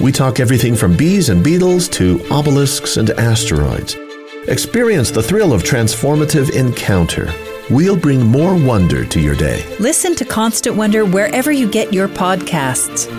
we talk everything from bees and beetles to obelisks and asteroids. Experience the thrill of transformative encounter. We'll bring more wonder to your day. Listen to Constant Wonder wherever you get your podcasts.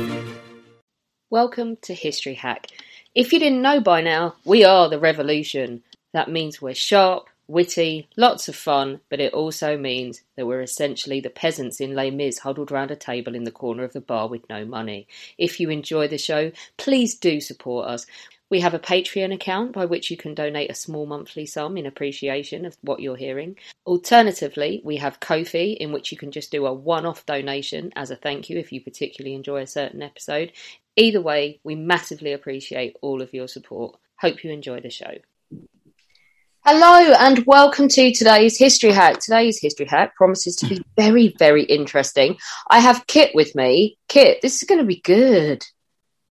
Welcome to History Hack. If you didn't know by now, we are the revolution. That means we're sharp, witty, lots of fun, but it also means that we're essentially the peasants in Les Mis huddled round a table in the corner of the bar with no money. If you enjoy the show, please do support us. We have a Patreon account by which you can donate a small monthly sum in appreciation of what you're hearing. Alternatively, we have Ko-fi, in which you can just do a one off donation as a thank you if you particularly enjoy a certain episode. Either way, we massively appreciate all of your support. Hope you enjoy the show. Hello and welcome to today's History Hack. Today's History Hack promises to be very, very interesting. I have Kit with me. Kit, this is going to be good.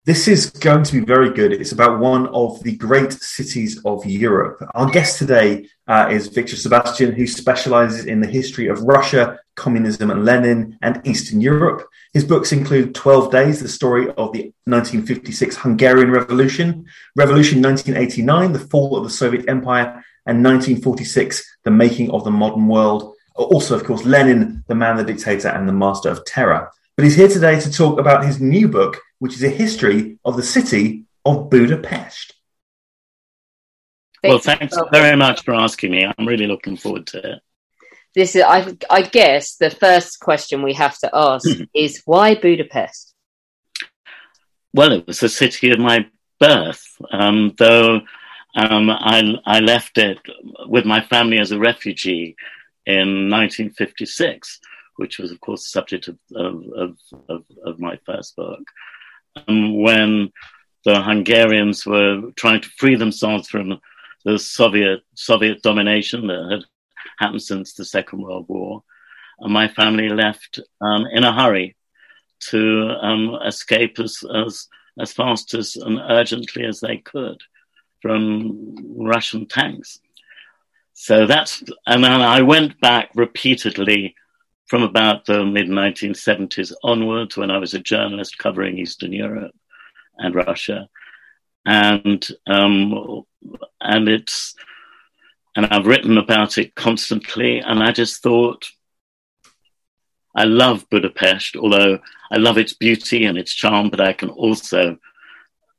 This is going to be very good. It's about one of the great cities of Europe. Our guest today uh, is Victor Sebestyen, who specializes in the history of Russia, communism, and Lenin, and Eastern Europe. His books include 12 Days, the story of the 1956 Hungarian Revolution, Revolution 1989, the fall of the Soviet Empire, and 1946, the making of the modern world. Also, of course, Lenin, the man, the dictator, and the master of terror. But he's here today to talk about his new book, which is a history of the city of Budapest. Well, thanks very much for asking me. I'm really looking forward to it. This is, I, I guess, the first question we have to ask is why Budapest? Well, it was the city of my birth, um, though um, I, I left it with my family as a refugee in 1956, which was, of course, the subject of, of, of, of my first book um, when the Hungarians were trying to free themselves from the Soviet Soviet domination that had happened since the Second World War. And my family left um, in a hurry to um, escape as, as, as fast as and urgently as they could from Russian tanks. So that's, and then I went back repeatedly from about the mid 1970s onwards when I was a journalist covering Eastern Europe and Russia. And, um, and it's, and I've written about it constantly. And I just thought, I love Budapest, although I love its beauty and its charm, but I can also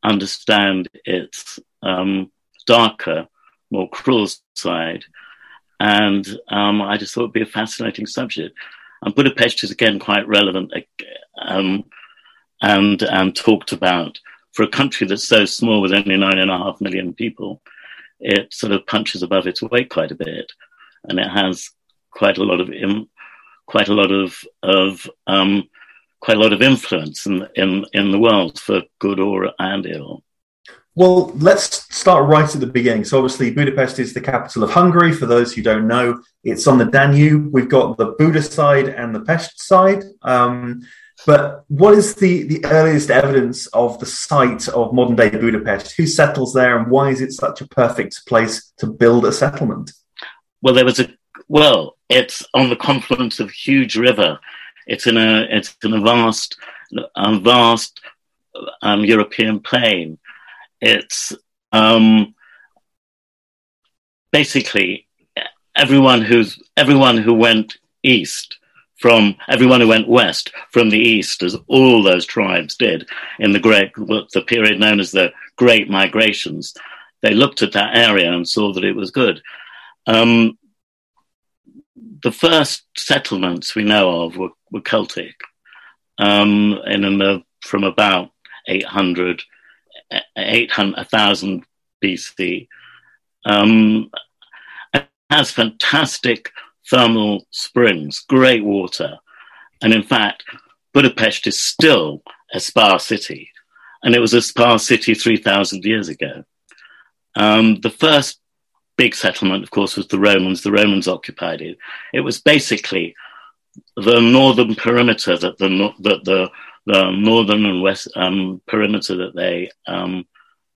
understand its um, darker, more cruel side. And um, I just thought it'd be a fascinating subject. And Budapest is again quite relevant um, and and talked about for a country that's so small with only nine and a half million people. It sort of punches above its weight quite a bit, and it has quite a lot of Im- quite a lot of of um, quite a lot of influence in in in the world for good or and ill. Well, let's start right at the beginning. So, obviously, Budapest is the capital of Hungary. For those who don't know, it's on the Danube. We've got the Buda side and the Pest side. Um, but what is the, the earliest evidence of the site of modern day Budapest? Who settles there, and why is it such a perfect place to build a settlement? Well, there was a well. It's on the confluence of a huge river. It's in a it's in a vast, a vast um, European plain it's um, basically everyone who's everyone who went east from everyone who went west from the east, as all those tribes did in the great the period known as the Great Migrations. they looked at that area and saw that it was good. Um, the first settlements we know of were, were Celtic, um, in the, from about 800, 800 1000 BC. Um, has fantastic thermal springs, great water. And in fact, Budapest is still a spa city. And it was a spa city 3,000 years ago. Um, the first big settlement, of course, was the Romans. The Romans occupied it. It was basically the northern perimeter that the, that the, the northern and west um, perimeter that they, um,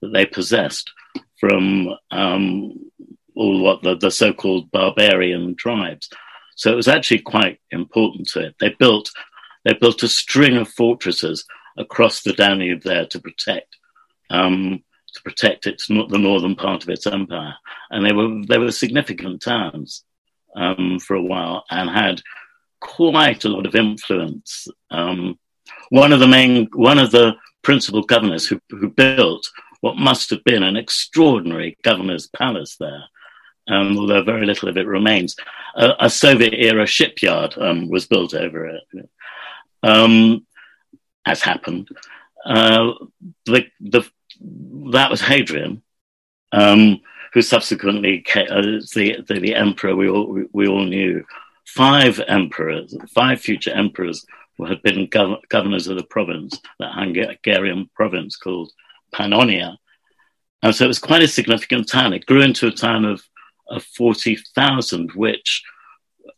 that they possessed from um, all what the, the so-called barbarian tribes. So it was actually quite important to it. They built they built a string of fortresses across the Danube there to protect um, to protect its the northern part of its empire, and they were they were significant towns um, for a while and had quite a lot of influence. Um, one of the main one of the principal governors who, who built what must have been an extraordinary governor's palace there um, although very little of it remains. Uh, a Soviet era shipyard um, was built over it, um, as happened. Uh, the, the, that was Hadrian, um, who subsequently came, uh, the, the, the, emperor we all, we all knew. Five emperors, five future emperors had been gov- governors of the province, the Hungarian province called Pannonia. And so it was quite a significant town. It grew into a town of of 40,000, which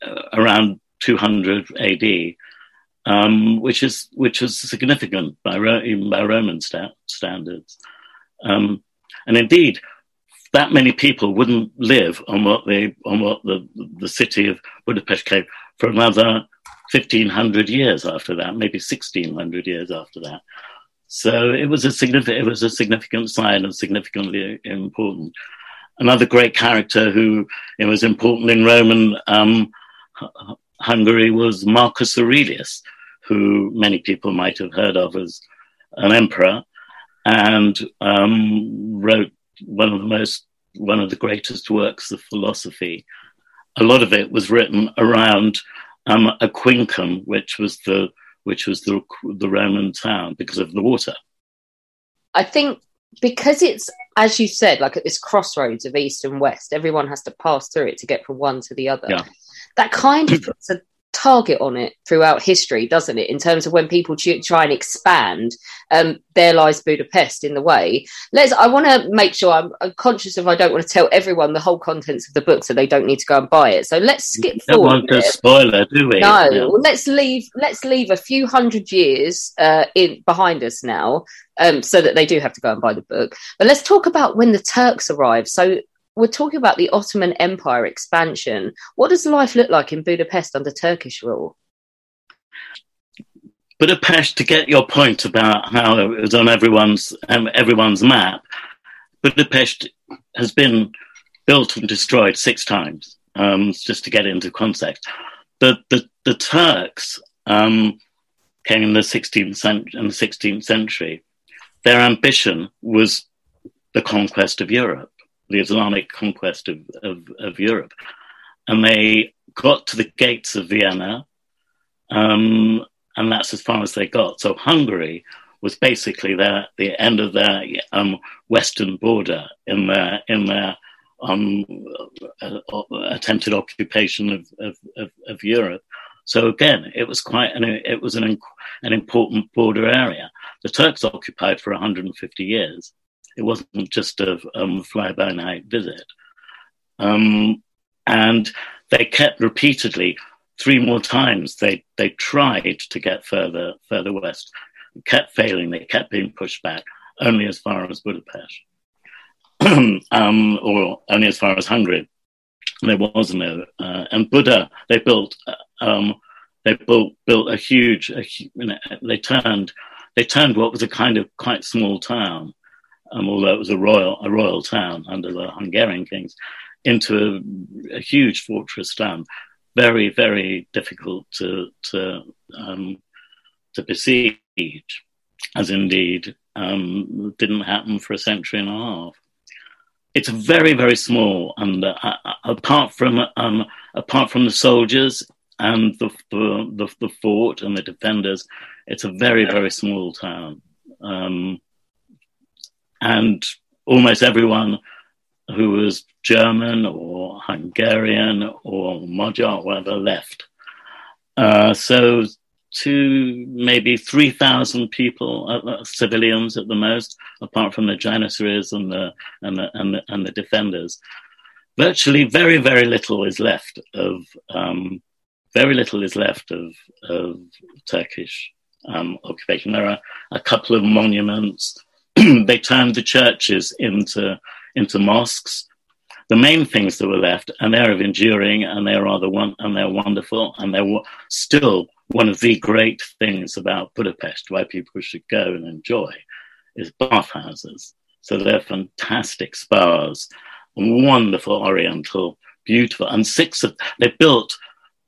uh, around 200 AD, um, which is which is significant by even by Roman sta- standards. Um, and indeed, that many people wouldn't live on what they on what the the city of Budapest came for another 1500 years after that, maybe 1600 years after that. So it was a significant it was a significant sign and significantly important another great character who was important in Roman um, Hungary was Marcus Aurelius, who many people might have heard of as an emperor, and um, wrote one of the most one of the greatest works of philosophy. A lot of it was written around um, Aquincum, which was the which was the the Roman town because of the water. I think because it's as you said, like at this crossroads of east and west, everyone has to pass through it to get from one to the other. Yeah. That kind of puts a target on it throughout history, doesn't it? In terms of when people try and expand, um, there lies Budapest in the way. Let's. I want to make sure I'm, I'm, conscious of. I don't want to tell everyone the whole contents of the book, so they don't need to go and buy it. So let's skip don't forward. Want a spoiler, do we? No. Yeah. Well, let's leave. Let's leave a few hundred years uh, in behind us now, um, so that they do have to go and buy the book. But let's talk about when the Turks arrived. So we're talking about the Ottoman Empire expansion. What does life look like in Budapest under Turkish rule? Budapest, to get your point about how it was on everyone's um, everyone's map, Budapest has been built and destroyed six times. Um, just to get into context, the the, the Turks um, came in the 16th century, in the 16th century. Their ambition was the conquest of Europe the Islamic conquest of, of, of Europe. And they got to the gates of Vienna, um, and that's as far as they got. So Hungary was basically their, the end of their um, western border in their, in their um, uh, attempted occupation of, of, of, of, Europe. So again, it was quite an, it was an, an important border area. The Turks occupied for 150 years. It wasn't just a um, fly by night visit. Um, and they kept repeatedly, three more times, they, they tried to get further, further west, kept failing, they kept being pushed back only as far as Budapest. um, or only as far as Hungary. There was no, uh, and Buda. they built, uh, um, they built built a huge, a, you know, they turned, they turned what was a kind of quite small town um, although it was a royal a royal town under the Hungarian kings, into a, a huge fortress town, very very difficult to to um, to besiege, as indeed um, didn't happen for a century and a half. it's very very small, and uh, apart from um, apart from the soldiers and the, the, the the fort and the defenders, it's a very very small town, um, and almost everyone who was German or Hungarian or Magyar, or whatever, left. Uh, so to maybe 3,000 people, uh, uh, civilians at the most, apart from the Janissaries and the, and the, and the, and the defenders. Virtually very, very little is left of, um, very little is left of, of Turkish um, occupation. There are a couple of monuments. they turned the churches into, into mosques the main things that were left, and they're of enduring, and they're rather one, and they're wonderful, and they're still one of the great things about Budapest, why people should go and enjoy, is bathhouses. So they're fantastic spas, wonderful Oriental, beautiful, and six of they built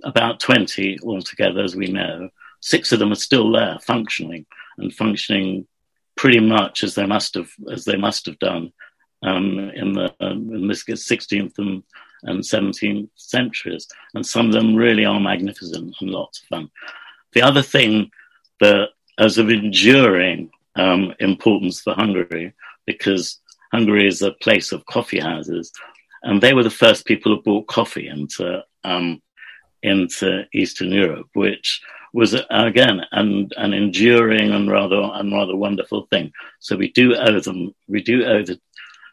about twenty altogether, as we know. Six of them are still there, functioning and functioning pretty much as they must have as they must have done um, in the um, in the 16th and, and 17th centuries, and some of them really are magnificent and lots of fun. The other thing that, as of enduring um, importance for Hungary, because Hungary is a place of coffee houses, and they were the first people who brought coffee into um, into Eastern Europe, which was again an, an enduring and rather and rather wonderful thing. So we do owe them, we do owe the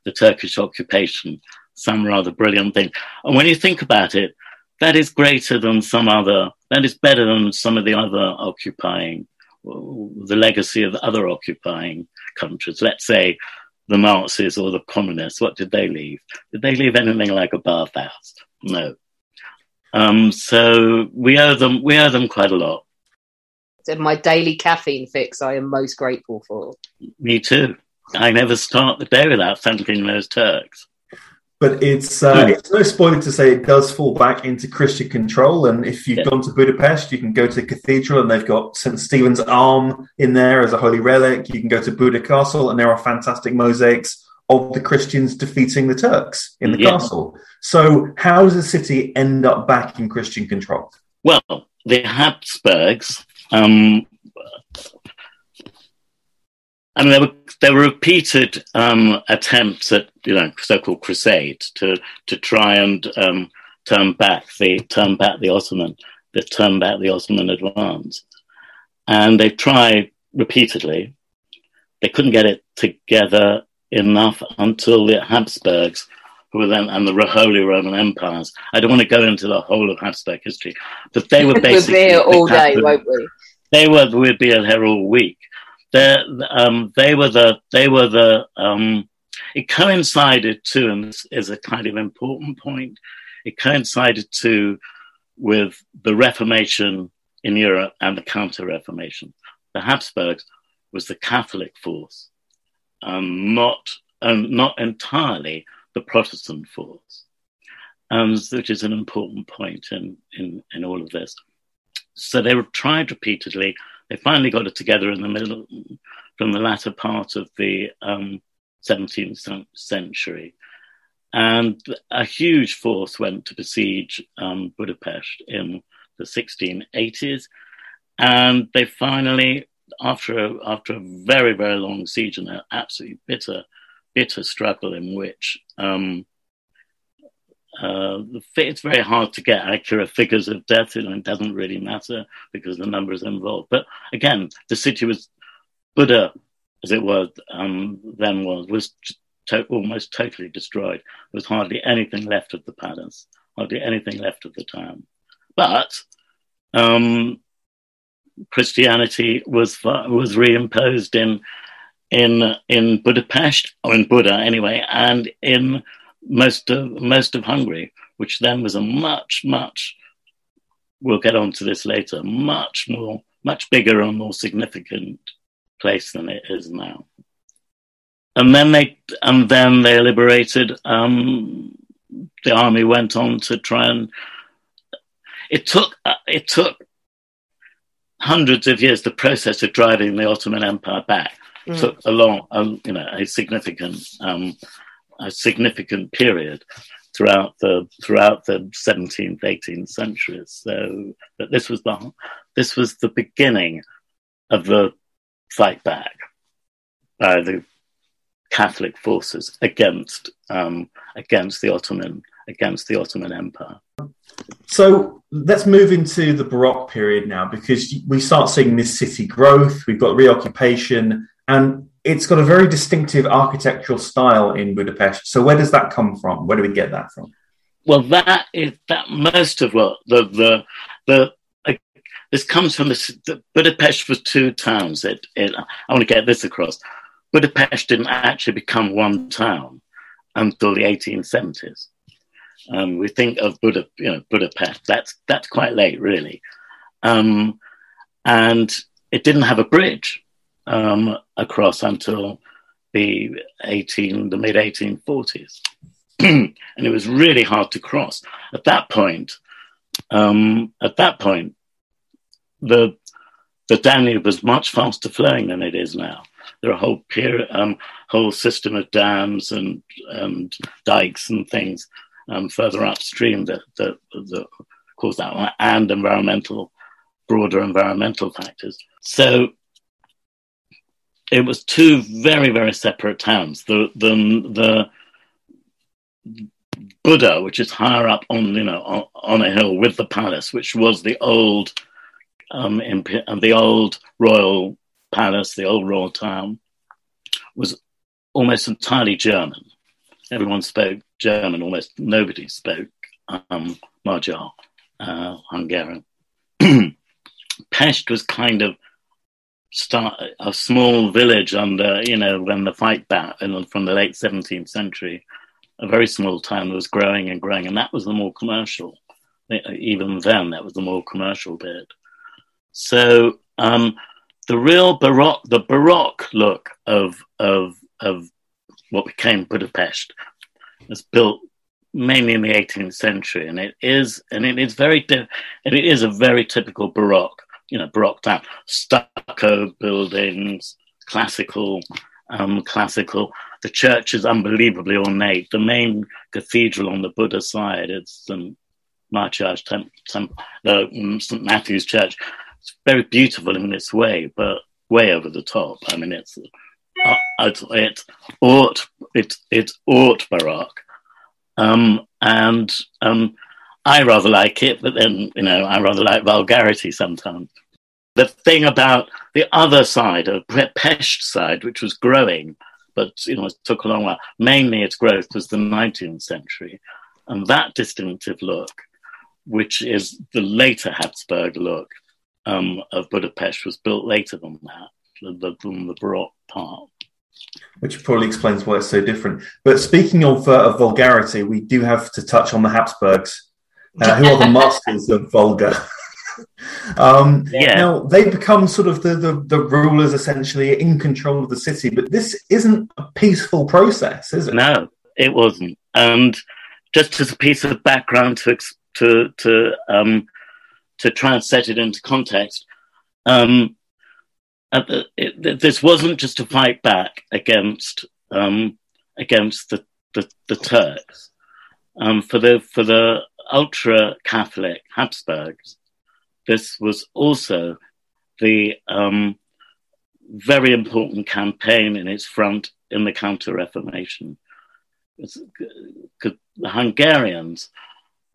the Turkish occupation, some rather brilliant thing. And when you think about it, that is greater than some other, that is better than some of the other occupying, the legacy of other occupying countries. Let's say the Nazis or the communists, what did they leave? Did they leave anything like a bathhouse? No. Um, so we owe them, we owe them quite a lot. My daily caffeine fix, I am most grateful for. Me too. I never start the day without thanking those Turks. But it's uh, it's no spoiler to say it does fall back into Christian control. And if you've yeah. gone to Budapest, you can go to the cathedral and they've got St. Stephen's arm in there as a holy relic. You can go to Buda Castle and there are fantastic mosaics of the Christians defeating the Turks in the yeah. castle. So how does the city end up back in Christian control? Well, the Habsburgs um, I mean, there were there were repeated um, attempts at you know so-called crusades to to try and um, turn back the turn back the Ottoman, the turn back the Ottoman advance, and they tried repeatedly. They couldn't get it together enough until the Habsburgs, who were then and the Holy Roman Empires. I don't want to go into the whole of Habsburg history, but they were basically we'll be here all day, won't we? They were we'd be here all week um, they were the they were the um, it coincided too, and this is a kind of important point. It coincided too with the Reformation in Europe and the Counter Reformation. The Habsburgs was the Catholic force, um, not um, not entirely the Protestant force, um, which is an important point in, in, in all of this. So they were tried repeatedly they finally got it together in the middle, from the latter part of the um, 17th century. And a huge force went to besiege um, Budapest in the 1680s. And they finally, after a, after a very, very long siege and an absolutely bitter, bitter struggle in which um, uh, it's very hard to get accurate figures of deaths, and it doesn't really matter because the numbers involved. But again, the city was Buda, as it was um, then was was to- almost totally destroyed. There was hardly anything left of the palace, hardly anything left of the town. But um, Christianity was was reimposed in in in Budapest or in Buda anyway, and in most of most of Hungary, which then was a much much we'll get on to this later, much more much bigger and more significant place than it is now. And then they and then they liberated. Um, the army went on to try and it took it took hundreds of years. The process of driving the Ottoman Empire back mm. took a long, um, you know, a significant um, a significant period throughout the throughout the 17th, 18th centuries. So that this was the this was the beginning of the fight back by the Catholic forces against um, against the Ottoman against the Ottoman Empire. So let's move into the Baroque period now, because we start seeing this city growth. We've got reoccupation, and it's got a very distinctive architectural style in Budapest. So where does that come from? Where do we get that from? Well, that is that most of what the the the uh, this comes from this. The, Budapest was two towns. It, it I want to get this across. Budapest didn't actually become one town until the 1870s. Um, we think of Buda, you know, Budapest. That's that's quite late, really, um, and it didn't have a bridge um, across until the 18, the mid 1840s, and it was really hard to cross. At that point, um, at that point, the the Danube was much faster flowing than it is now. There are a whole peer, um, whole system of dams and and dikes and things um, further upstream that, that, that cause that, and environmental, broader environmental factors. So it was two very, very separate towns. The, the, the Buda, which is higher up on, you know, on, on a hill with the palace, which was the old, um, imp- the old royal palace, the old royal town, was almost entirely German. Everyone spoke German, almost nobody spoke um, Magyar, uh, Hungarian. Pest was kind of start a small village under, you know, when the fight back from the late 17th century, a very small town was growing and growing, and that was the more commercial. Even then, that was the more commercial bit. So um, the real baroque, the baroque look of of of what became Budapest was built mainly in the 18th century, and it is and it is very and it is a very typical Baroque, you know, Baroque town, stucco buildings, classical, um, classical. The church is unbelievably ornate. The main cathedral on the Buda side is St. Mátyás Temple, the um, St. Matthew's Church. It's very beautiful in its way, but way over the top. I mean, it's uh, it's, it's ought it's it's ought baroque, um, and um, I rather like it, but then you know I rather like vulgarity sometimes. The thing about the other side of Pest side, which was growing, but you know it took a long while. Mainly, its growth was the 19th century, and that distinctive look, which is the later Habsburg look um, of Budapest, was built later than that, than the Baroque part which probably explains why it's so different. But speaking of, uh, of vulgarity, we do have to touch on the Habsburgs, uh, who are the masters of vulgar. um, yeah. Now they become sort of the, the, the rulers, essentially in control of the city. But this isn't a peaceful process, is it? No, it wasn't. And just as a piece of background to to to um, to try and set it into context. Um, uh, it, this wasn't just a fight back against um, against the, the, the Turks. Um, for the for the ultra Catholic Habsburgs, this was also the um, very important campaign in its front in the Counter Reformation. The Hungarians,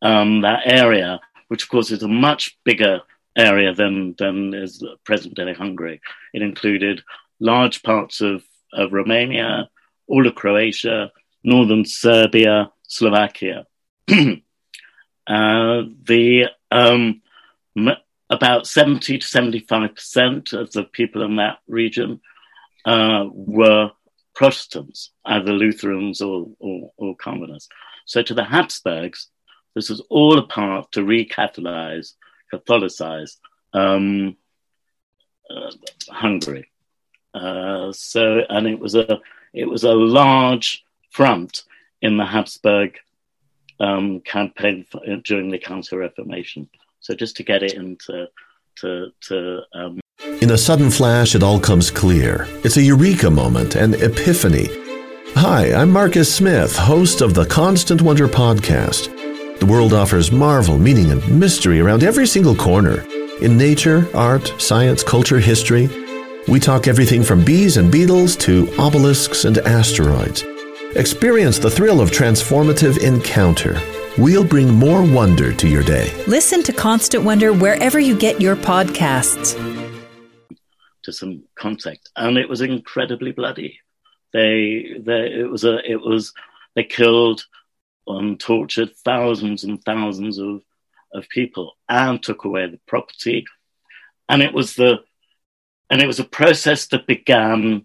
um, that area, which of course is a much bigger area than, than is present day Hungary. It included large parts of, of Romania, all of Croatia, northern Serbia, Slovakia. uh, the um, m- about 70 to 75% of the people in that region uh, were Protestants, either Lutherans or, or, or Calvinists. So to the Habsburgs, this was all a part to recatholicize Catholicize um, uh, Hungary. Uh, so, and it was a it was a large front in the Habsburg um, campaign for, during the Counter Reformation. So, just to get it into to to. Um... in a sudden flash, it all comes clear. It's a eureka moment, an epiphany. Hi, I'm Marcus Smith, host of the Constant Wonder podcast. The world offers marvel, meaning, and mystery around every single corner. In nature, art, science, culture, history, we talk everything from bees and beetles to obelisks and asteroids. Experience the thrill of transformative encounter. We'll bring more wonder to your day. Listen to Constant Wonder wherever you get your podcasts. To some context, and it was incredibly bloody. They, they, it was a, it was, they killed and tortured thousands and thousands of, of people and took away the property. And it was the, and it was a process that began.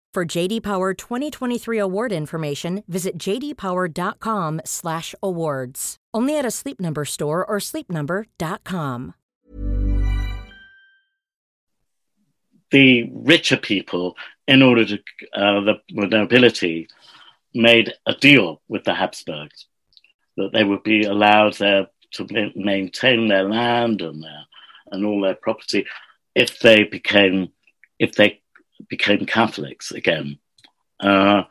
For JD Power 2023 award information, visit jdpower.com/awards. Only at a Sleep Number store or sleepnumber.com. the richer people, in order to uh, the, the nobility, made a deal with the Habsburgs that they would be allowed there to maintain their land and their and all their property if they became if they became Catholics again. Uh,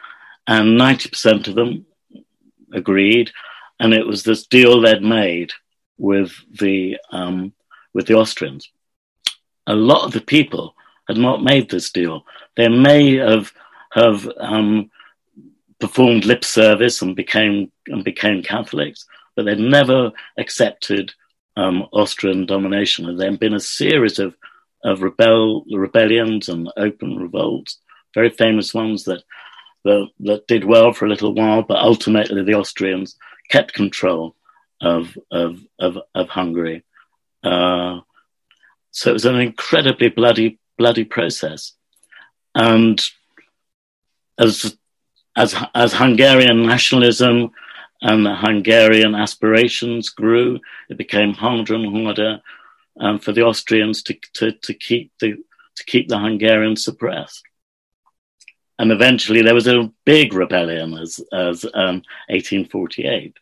and ninety percent of them agreed, and it was this deal they'd made with the um, with the Austrians. A lot of the people had not made this deal. They may have have um, performed lip service and became and became Catholics, but they'd never accepted um, Austrian domination. And there had been a series of of rebel rebellions and open revolts, very famous ones that, that that did well for a little while, but ultimately the Austrians kept control of of of, of Hungary. Uh, so it was an incredibly bloody bloody process, and as as as Hungarian nationalism and Hungarian aspirations grew, it became harder and harder um, for the Austrians to, to, to keep the to keep the Hungarians suppressed. And eventually, there was a big rebellion as as um, 1848.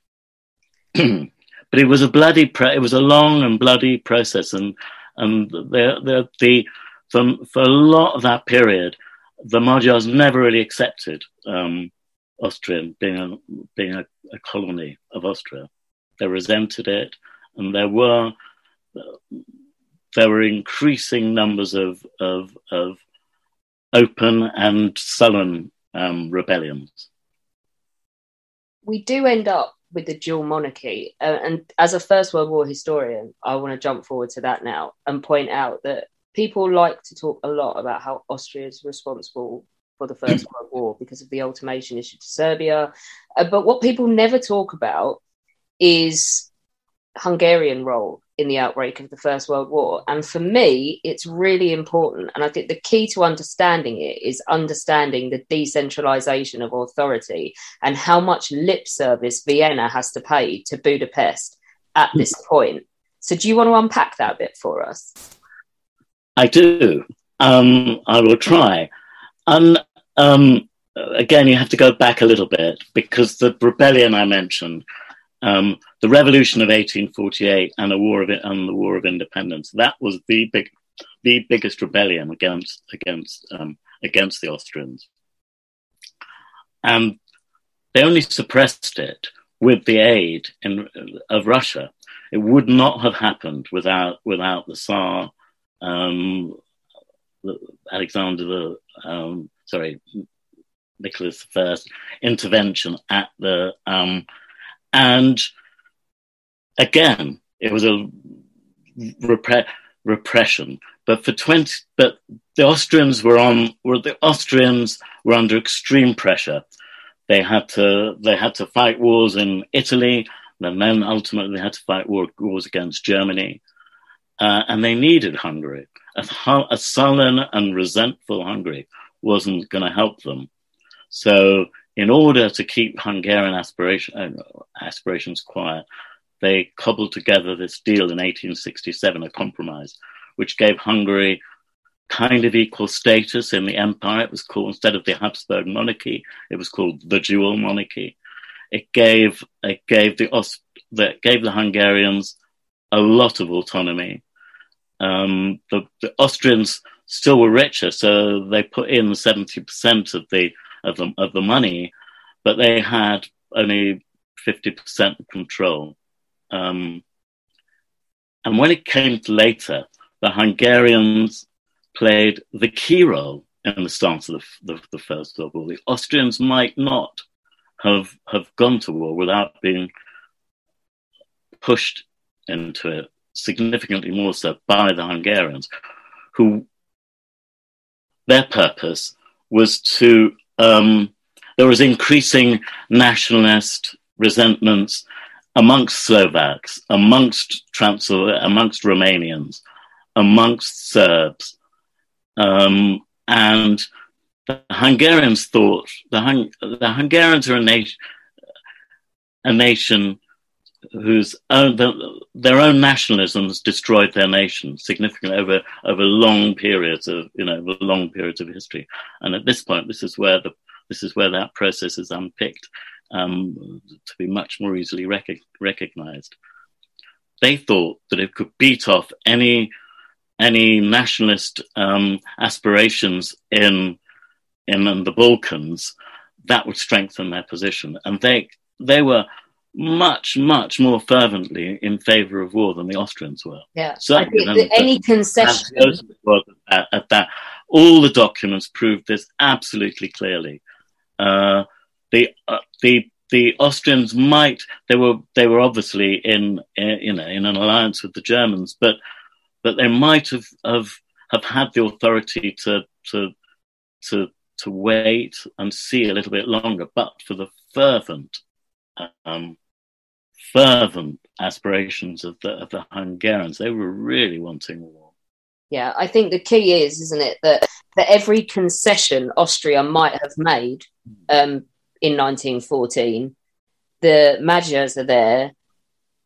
but it was a bloody, pre- it was a long and bloody process, and and the the, the for, for a lot of that period, the Magyars never really accepted um, Austria being a being a, a, colony of Austria. They resented it, and there were there were increasing numbers of of, of open and sullen um, rebellions. We do end up with the dual monarchy, uh, and as a First World War historian, I want to jump forward to that now and point out that people like to talk a lot about how Austria is responsible for the First World War because of the ultimatum issued to Serbia. Uh, but what people never talk about is Hungarian role in the outbreak of the First World War. And for me, it's really important. And I think the key to understanding it is understanding the decentralization of authority and how much lip service Vienna has to pay to Budapest at this point. So, do you want to unpack that a bit for us? I do. Um, I will try. And um, again, you have to go back a little bit because the rebellion I mentioned, um, the revolution of 1848 and the war of and the war of independence, that was the big, the biggest rebellion against against um, against the Austrians, and they only suppressed it with the aid in, of Russia. It would not have happened without without the Tsar um, Alexander the um, sorry Nicholas I intervention at the um, and again it was a repre- repression. But for twenty, but the Austrians were on were the Austrians were under extreme pressure. They had to they had to fight wars in Italy, and then ultimately they had to fight war, wars against Germany, uh, and they needed Hungary. A, a sullen and resentful Hungary wasn't going to help them. So, in order to keep Hungarian aspiration, uh, aspirations quiet, they cobbled together this deal in 1867, a compromise, which gave Hungary kind of equal status in the empire. It was called, instead of the Habsburg monarchy, it was called the dual monarchy. It gave, it gave the, the, gave the Hungarians a lot of autonomy. Um, the, the Austrians still were richer, so they put in 70% of the, of the, of the money, but they had only 50% control. Um, and when it came to later, the Hungarians played the key role in the start of the, the, the, First World War. The Austrians might not have, have gone to war without being pushed into it significantly more so by the Hungarians, who their purpose was to, um, there was increasing nationalist resentments amongst Slovaks, amongst Transylvania, amongst Romanians, amongst Serbs, um, and the Hungarians thought the, Hung- the Hungarians are a nation, a nation whose own the, their own nationalisms destroyed their nation significantly over over long periods of you know long periods of history. And at this point, this is where the this is where that process is unpicked um, to be much more easily rec- recognized. They thought that it could beat off any any nationalist um, aspirations in in the Balkans, that would strengthen their position, and they they were much much more fervently in favour of war than the Austrians were. Yeah, so any concession at, at, that, all the documents proved this absolutely clearly. Uh, the uh, the the Austrians might they were they were obviously in, in, you know in an alliance with the Germans, but but they might have have, have had the authority to to to to wait and see a little bit longer. But for the fervent um, fervent aspirations of the of the Hungarians, they were really wanting war. Yeah, I think the key is, isn't it, that that every concession Austria might have made um, in 1914, the Magyars are there,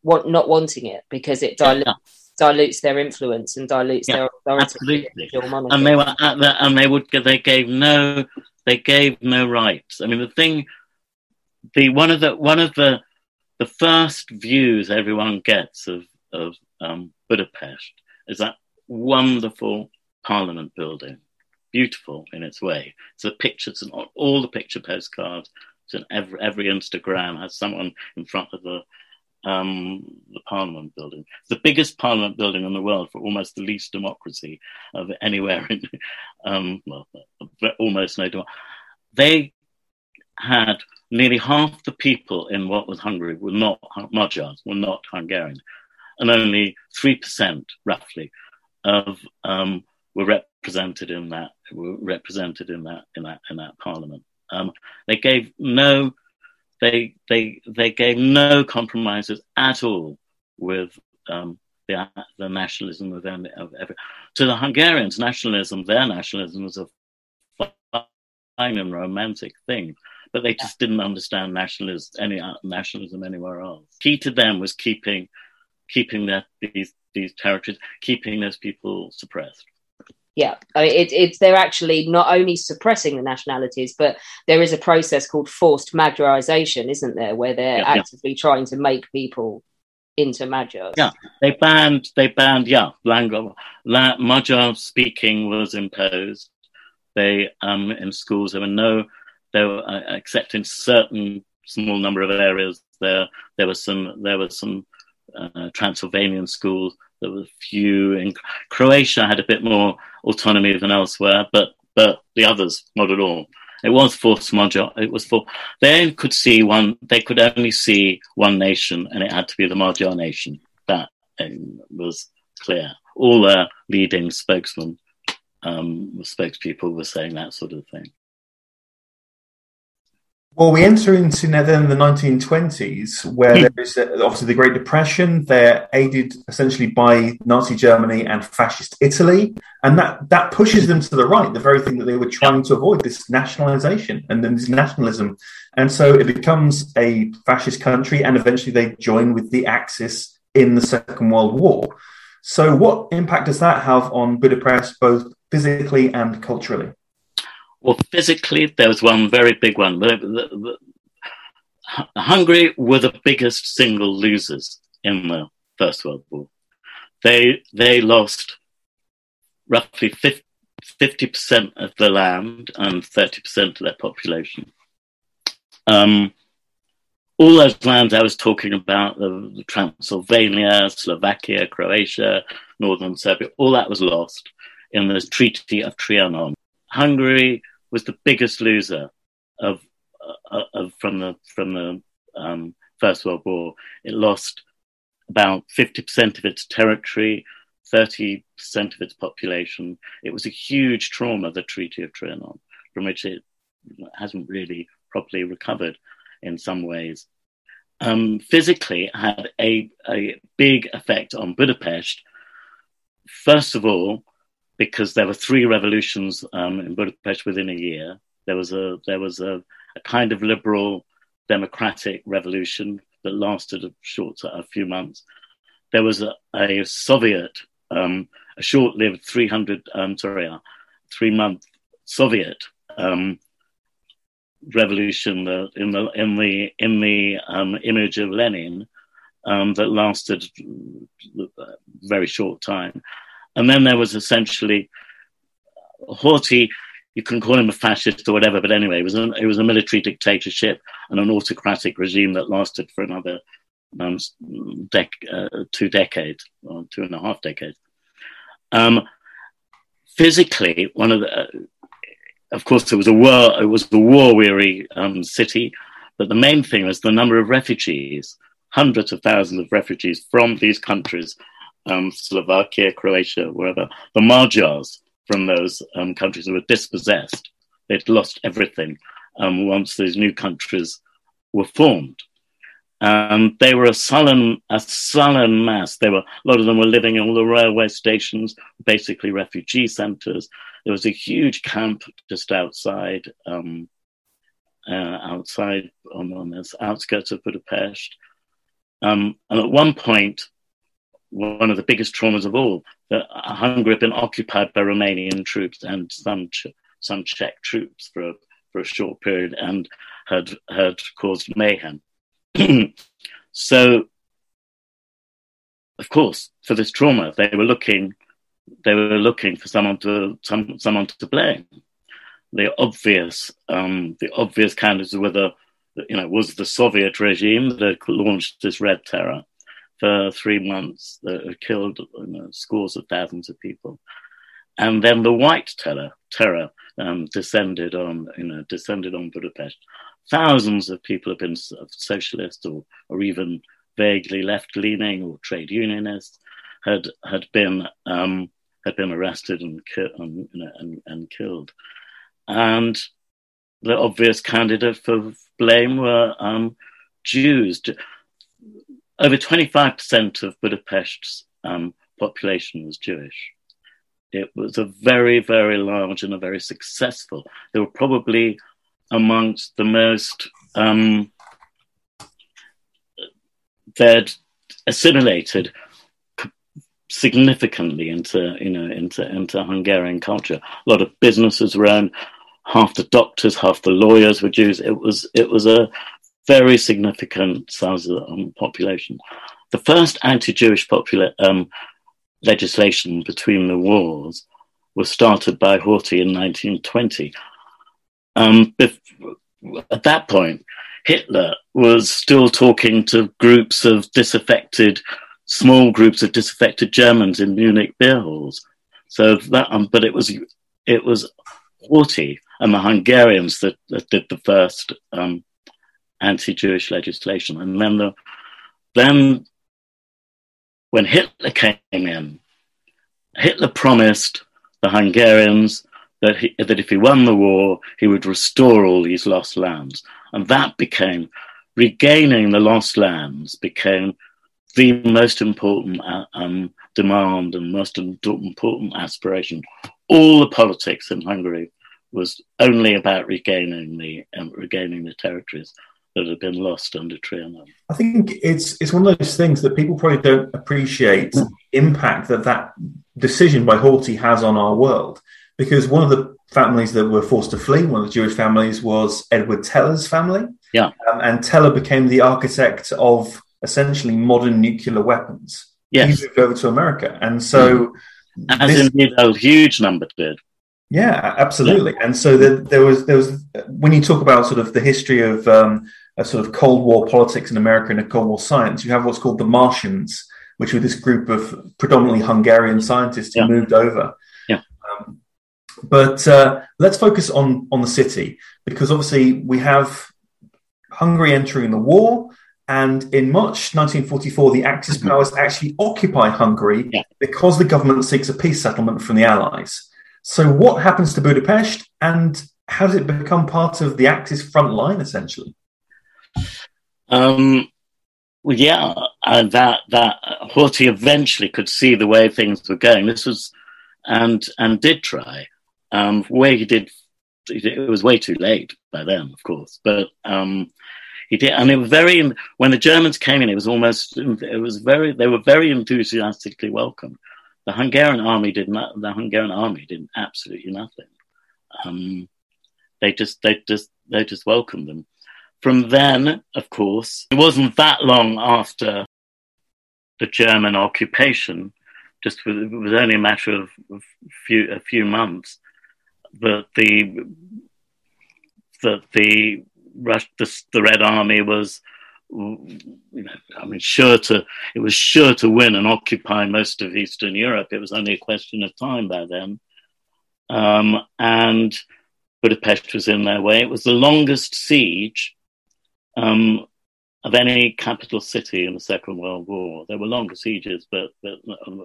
want, not wanting it because it dilutes, yeah. dilutes their influence and dilutes yeah, their authority. Absolutely, and they were at that, and they would they gave no they gave no rights. I mean, the thing, the one of the one of the the first views everyone gets of of um, Budapest is that wonderful Parliament building beautiful in its way. So the pictures and all, all the picture postcards, and every every Instagram has someone in front of the um, the Parliament building. It's the biggest Parliament building in the world for almost the least democracy of anywhere in, um, well, almost no democracy. They had nearly half the people in what was Hungary were not Magyars, were not Hungarian, and only 3% roughly of um, were represented in that were represented in that in that in that parliament. Um, they gave no they they they gave no compromises at all with um, the the nationalism of, of every to the Hungarians nationalism their nationalism was a fine and romantic thing but they just didn't understand nationalism any uh, nationalism anywhere else key to them was keeping keeping that these these territories keeping those people suppressed yeah, I mean, it, it's they're actually not only suppressing the nationalities, but there is a process called forced Magyarization, isn't there, where they're yeah, actively yeah. trying to make people into Magyars. Yeah, they banned they banned yeah, language La, Magyar speaking was imposed. They um in schools there were no there were uh, except in certain small number of areas there there was some there was some uh, Transylvanian schools there were few. In Croatia had a bit more autonomy than elsewhere, but but the others not at all. It was for Smojo. It was for they could see one. They could only see one nation, and it had to be the Magyar nation. That um, was clear. All the leading spokesmen, um, spokespeople, were saying that sort of thing. Well, we enter into then the 1920s, where there is obviously the Great Depression. They're aided essentially by Nazi Germany and fascist Italy, and that that pushes them to the right, the very thing that they were trying to avoid: this nationalization and then this nationalism. And so it becomes a fascist country, and eventually they join with the Axis in the Second World War. So, what impact does that have on Budapest, both physically and culturally? Well, physically, there was one very big one. Hungary were the biggest single losers in the First World War. They they lost roughly 50 percent of the land and thirty percent of their population. Um, all those lands I was talking about, the, the Transylvania, Slovakia, Croatia, Northern Serbia, all that was lost in the Treaty of Trianon. Hungary was the biggest loser of, uh, of from the from the um, First World War. It lost about fifty percent of its territory, thirty percent of its population. It was a huge trauma, the Treaty of Trianon, from which it hasn't really properly recovered in some ways. Um, physically, had a, a big effect on Budapest. First of all, because there were three revolutions um, in Budapest within a year. There was a there was a, a kind of liberal democratic revolution that lasted a short a few months. There was a, a Soviet, um, a short-lived 300 um, sorry, three-month Soviet um, revolution uh, in the in the in the um, image of Lenin um, that lasted a very short time. And then there was essentially Horthy, you can call him a fascist or whatever, but anyway, it was, a, it was a military dictatorship and an autocratic regime that lasted for another um, dec- uh, two decades, or two and a half decades. Um, physically, one of the, uh, of course, it was a war, it was a war-weary um, city, but the main thing was the number of refugees, hundreds of thousands of refugees from these countries um, Slovakia, Croatia, wherever, the Magyars from those um, countries were dispossessed. They'd lost everything um, once these new countries were formed. And they were a sullen, a sullen mass. They were a lot of them were living in all the railway stations, basically refugee centres. There was a huge camp just outside, um, uh, outside on, on the outskirts of Budapest. Um, and at one point, one of the biggest traumas of all. That Hungary had been occupied by Romanian troops and some some Czech troops for a, for a short period and had had caused mayhem. so, of course, for this trauma, they were looking they were looking for someone to some, someone to blame. The obvious um, the obvious candidates were the you know was the Soviet regime that launched this Red Terror for three months that killed you know, scores of thousands of people. And then the White Terror, terror um, descended on, you know, descended on Budapest. Thousands of people have been socialist or, or even vaguely left-leaning or trade unionists had had been um, had been arrested and, and, you know, and, and killed. And the obvious candidate for blame were um, Jews over 25% of Budapest's um, population was Jewish. It was a very, very large and a very successful. They were probably amongst the most, um, they'd assimilated significantly into, you know, into, into Hungarian culture. A lot of businesses around, half the doctors, half the lawyers were Jews. It was, it was a very significant size of the um, population. The first anti-Jewish um, legislation between the wars was started by Horthy in 1920. Um, at that point, Hitler was still talking to groups of disaffected small groups of disaffected Germans in Munich beer halls. So that, um, but it was it was Horthy and the Hungarians that, that did the first um, anti-Jewish legislation, and then the then when Hitler came in, Hitler promised the Hungarians that, he, that if he won the war, he would restore all these lost lands. And that became, regaining the lost lands became the most important uh, um, demand and most important aspiration. All the politics in Hungary was only about regaining the um, regaining the territories that had been lost under Trianon. I think it's it's one of those things that people probably don't appreciate the impact that that decision by Horthy has on our world. Because one of the families that were forced to flee, one of the Jewish families, was Edward Teller's family. Yeah, um, and Teller became the architect of essentially modern nuclear weapons. Yes. He moved over to America, and so mm. as this, indeed a huge number did. Yeah, absolutely. Yeah. And so the, there was there was when you talk about sort of the history of um, a sort of Cold War politics in America and a Cold War science, you have what's called the Martians, which were this group of predominantly Hungarian scientists who yeah. moved over. Yeah. Um, but uh, let's focus on on the city because obviously we have Hungary entering the war. And in March 1944, the Axis mm-hmm. powers actually occupy Hungary yeah. because the government seeks a peace settlement from the Allies. So, what happens to Budapest, and how does it become part of the Axis front line, essentially? Um, well, yeah, and that that Horthy eventually could see the way things were going. This was, and and did try. Um, where he did, it was way too late by then, of course. But um, he did, and it was very. When the Germans came in, it was almost. It was very. They were very enthusiastically welcomed the Hungarian army did not. The Hungarian army did absolutely nothing. Um, they just they just they just welcomed them. From then, of course, it wasn't that long after the German occupation. Just it was only a matter of a few a few months that the that the Rush the, the Red Army was you know, I mean, sure to it was sure to win and occupy most of Eastern Europe. It was only a question of time by then, um, and Budapest was in their way. It was the longest siege um, of any capital city in the Second World War. There were longer sieges, but, but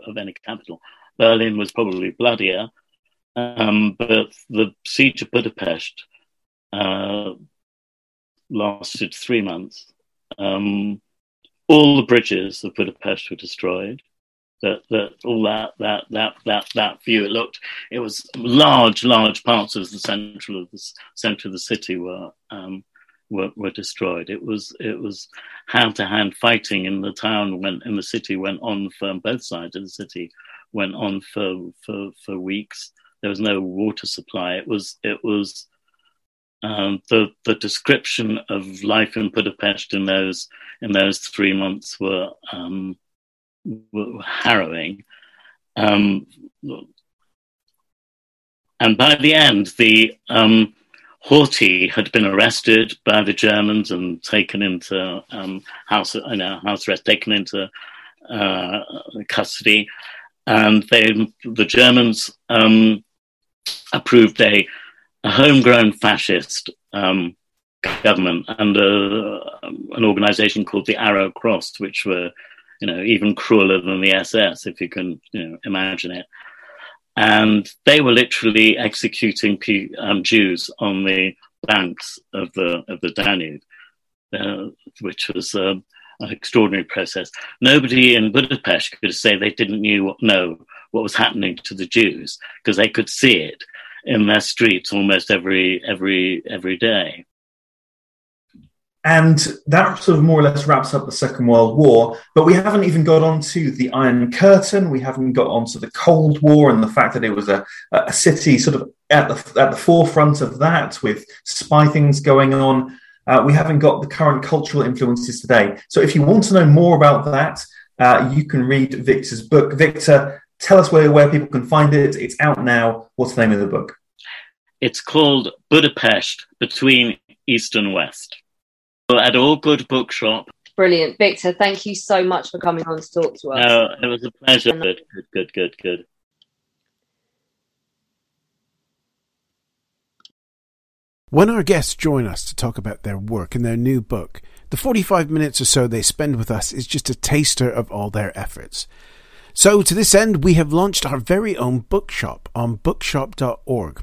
of any capital. Berlin was probably bloodier, um, but the siege of Budapest uh, lasted three months um, all the bridges of Budapest were destroyed. That, that all that that that that that view it looked it was large large parts of the central of the center of the city were um, were, were destroyed. It was it was hand to hand fighting in the town went in the city went on for both sides of the city went on for for for weeks. There was no water supply. It was it was um, the the description of life in Budapest in those in those three months were, um, were harrowing. Um, and by the end, the um, Horthy had been arrested by the Germans and taken into um, house, you know, house arrest, taken into uh, custody, and they, the Germans um, approved a a homegrown fascist um, government under um, an organization called the Arrow Cross, which were, you know, even crueler than the SS, if you can, you know, imagine it. And they were literally executing um, Jews on the banks of the of the Danube, uh, which was um, an extraordinary process. Nobody in Budapest could say they didn't knew know what was happening to the Jews because they could see it in their streets almost every every every day. And that sort of more or less wraps up the Second World War. But we haven't even got onto the Iron Curtain. We haven't got onto the Cold War and the fact that it was a, a city sort of at the, at the forefront of that with spy things going on. Uh, we haven't got the current cultural influences today. So if you want to know more about that, uh, you can read Victor's book. Victor, tell us where, where people can find it. It's out now. What's the name of the book? It's called Budapest Between East and West. At all good bookshop, Brilliant. Victor, thank you so much for coming on to talk to us. No, it was a pleasure. Good, good, good, good, good. When our guests join us to talk about their work and their new book, the 45 minutes or so they spend with us is just a taster of all their efforts. So, to this end, we have launched our very own bookshop on bookshop.org,